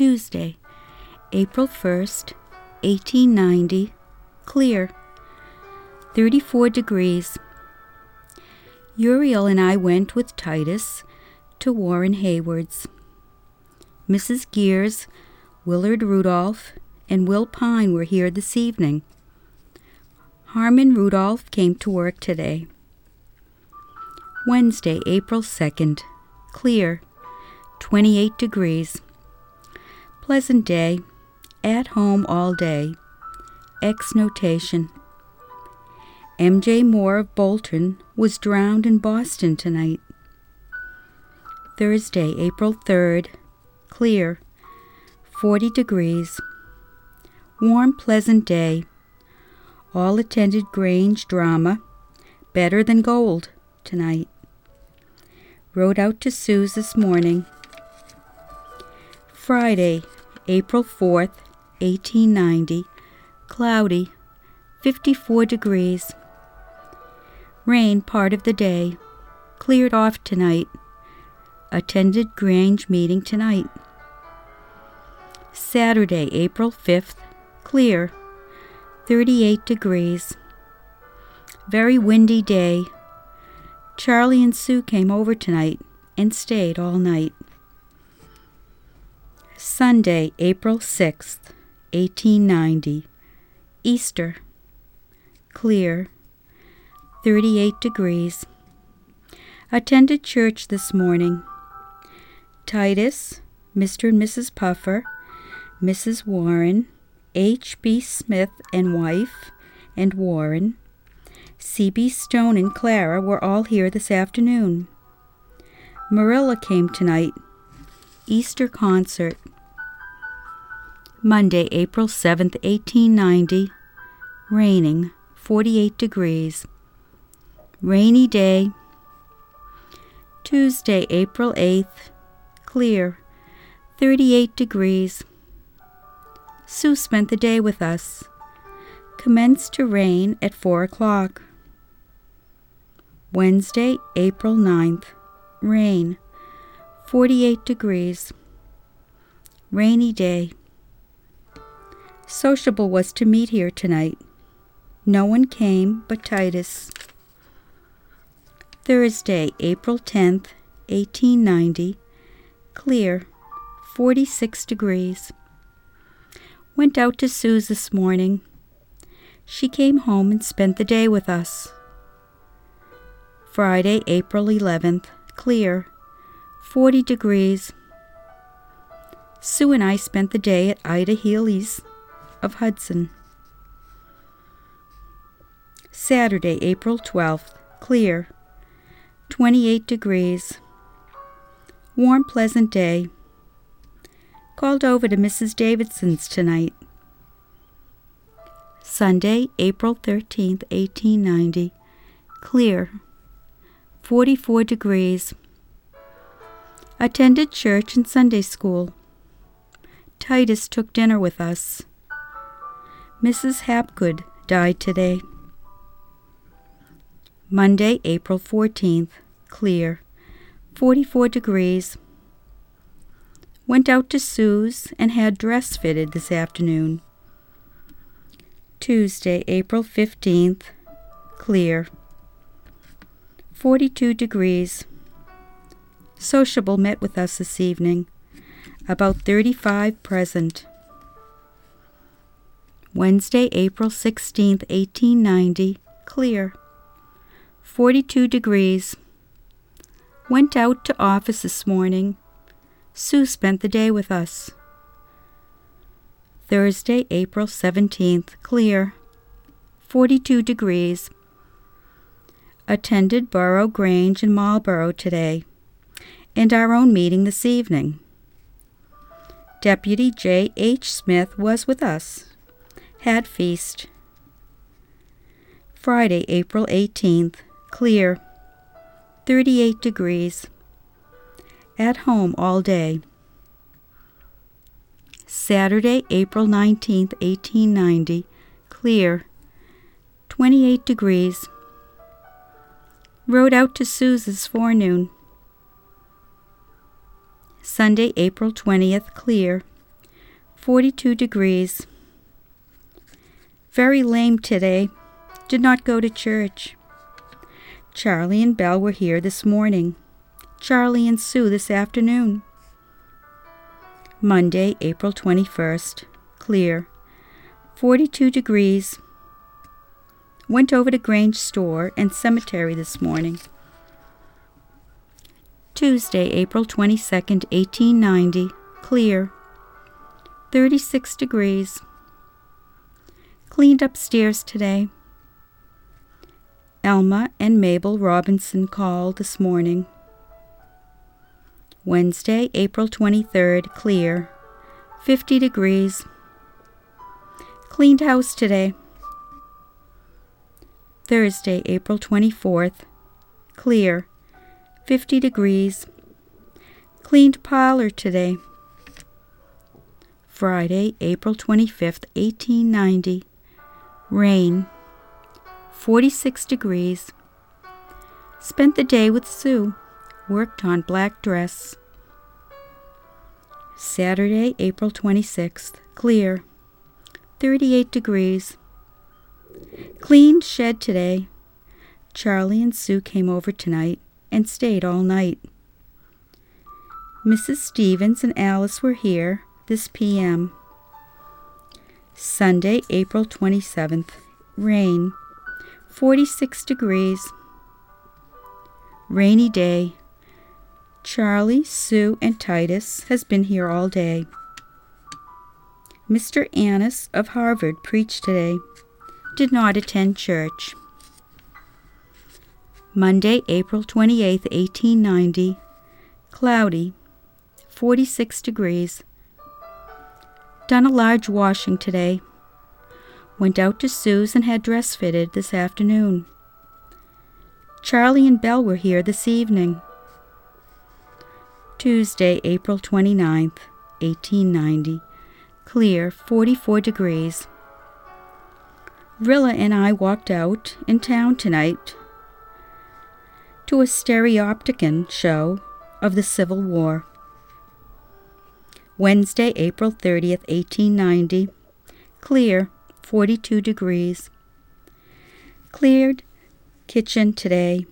Tuesday, April 1st, 1890, clear, 34 degrees. Uriel and I went with Titus to Warren Hayward's. Mrs. Gears, Willard Rudolph, and Will Pine were here this evening. Harmon Rudolph came to work today. Wednesday, April 2nd, clear, 28 degrees. Pleasant day, at home all day. X notation. M.J. Moore of Bolton was drowned in Boston tonight. Thursday, April 3rd, clear, 40 degrees. Warm, pleasant day. All attended Grange drama, better than gold, tonight. Rode out to Sue's this morning. Friday, April 4th, 1890, cloudy, 54 degrees. Rain part of the day. Cleared off tonight. Attended Grange meeting tonight. Saturday, April 5th. Clear. 38 degrees. Very windy day. Charlie and Sue came over tonight and stayed all night. Sunday, April 6th, 1890. Easter. Clear. 38 degrees. Attended church this morning. Titus, Mr. and Mrs. Puffer, Mrs. Warren, H. B. Smith and wife, and Warren, C. B. Stone and Clara were all here this afternoon. Marilla came tonight. Easter concert. Monday, April 7th, 1890. Raining, 48 degrees. Rainy day. Tuesday, April 8th. Clear, 38 degrees. Sue spent the day with us. Commenced to rain at 4 o'clock. Wednesday, April 9th. Rain, 48 degrees. Rainy day. Sociable was to meet here tonight. No one came but Titus. Thursday, April 10th, 1890. Clear, 46 degrees. Went out to Sue's this morning. She came home and spent the day with us. Friday, April 11th. Clear, 40 degrees. Sue and I spent the day at Ida Healy's of Hudson. Saturday, April 12th. Clear, 28 degrees. Warm, pleasant day. Called over to Mrs. Davidson's tonight. Sunday, April 13th, 1890. Clear. 44 degrees. Attended church and Sunday school. Titus took dinner with us. Mrs. Hapgood died today. Monday, April 14th. Clear. 44 degrees. Went out to Sue's and had dress fitted this afternoon. Tuesday, April 15th. Clear. 42 degrees. Sociable met with us this evening. About 35 present. Wednesday, April 16th, 1890. Clear. 42 degrees. Went out to office this morning. Sue spent the day with us. Thursday, April 17th. Clear. 42 degrees. Attended Borough Grange in Marlborough today, and our own meeting this evening. Deputy J. H. Smith was with us. Had feast. Friday, April 18th. Clear. 38 degrees. At home all day. Saturday, April 19th, 1890. Clear. 28 degrees. Rode out to Sue's forenoon. Sunday, April 20th. Clear. 42 degrees. Very lame today. Did not go to church. Charlie and Belle were here this morning. Charlie and Sue this afternoon. Monday, April 21st. Clear. 42 degrees. Went over to Grange Store and Cemetery this morning. Tuesday, April 22nd, 1890. Clear. 36 degrees. Cleaned upstairs today. Elma and Mabel Robinson called this morning. Wednesday, April 23rd, clear. 50 degrees. Cleaned house today. Thursday, April 24th, clear. 50 degrees. Cleaned parlor today. Friday, April 25th, 1890. Rain. 46 degrees. Spent the day with Sue. Worked on black dress. Saturday, April 26th. Clear. 38 degrees. Cleaned shed today. Charlie and Sue came over tonight and stayed all night. Mrs. Stevens and Alice were here this p.m. Sunday, April 27th. Rain. 46 degrees. Rainy day. Charlie, Sue, and Titus has been here all day. Mr. Annis of Harvard preached today. Did not attend church. Monday, April 28, 1890. Cloudy. 46 degrees. Done a large washing today. Went out to Sue's and had dress fitted this afternoon. Charlie and Belle were here this evening. Tuesday, April 29th, 1890. Clear, 44 degrees. Rilla and I walked out in town tonight to a stereopticon show of the Civil War. Wednesday, April 30th, 1890. Clear, 42 degrees. Cleared kitchen today.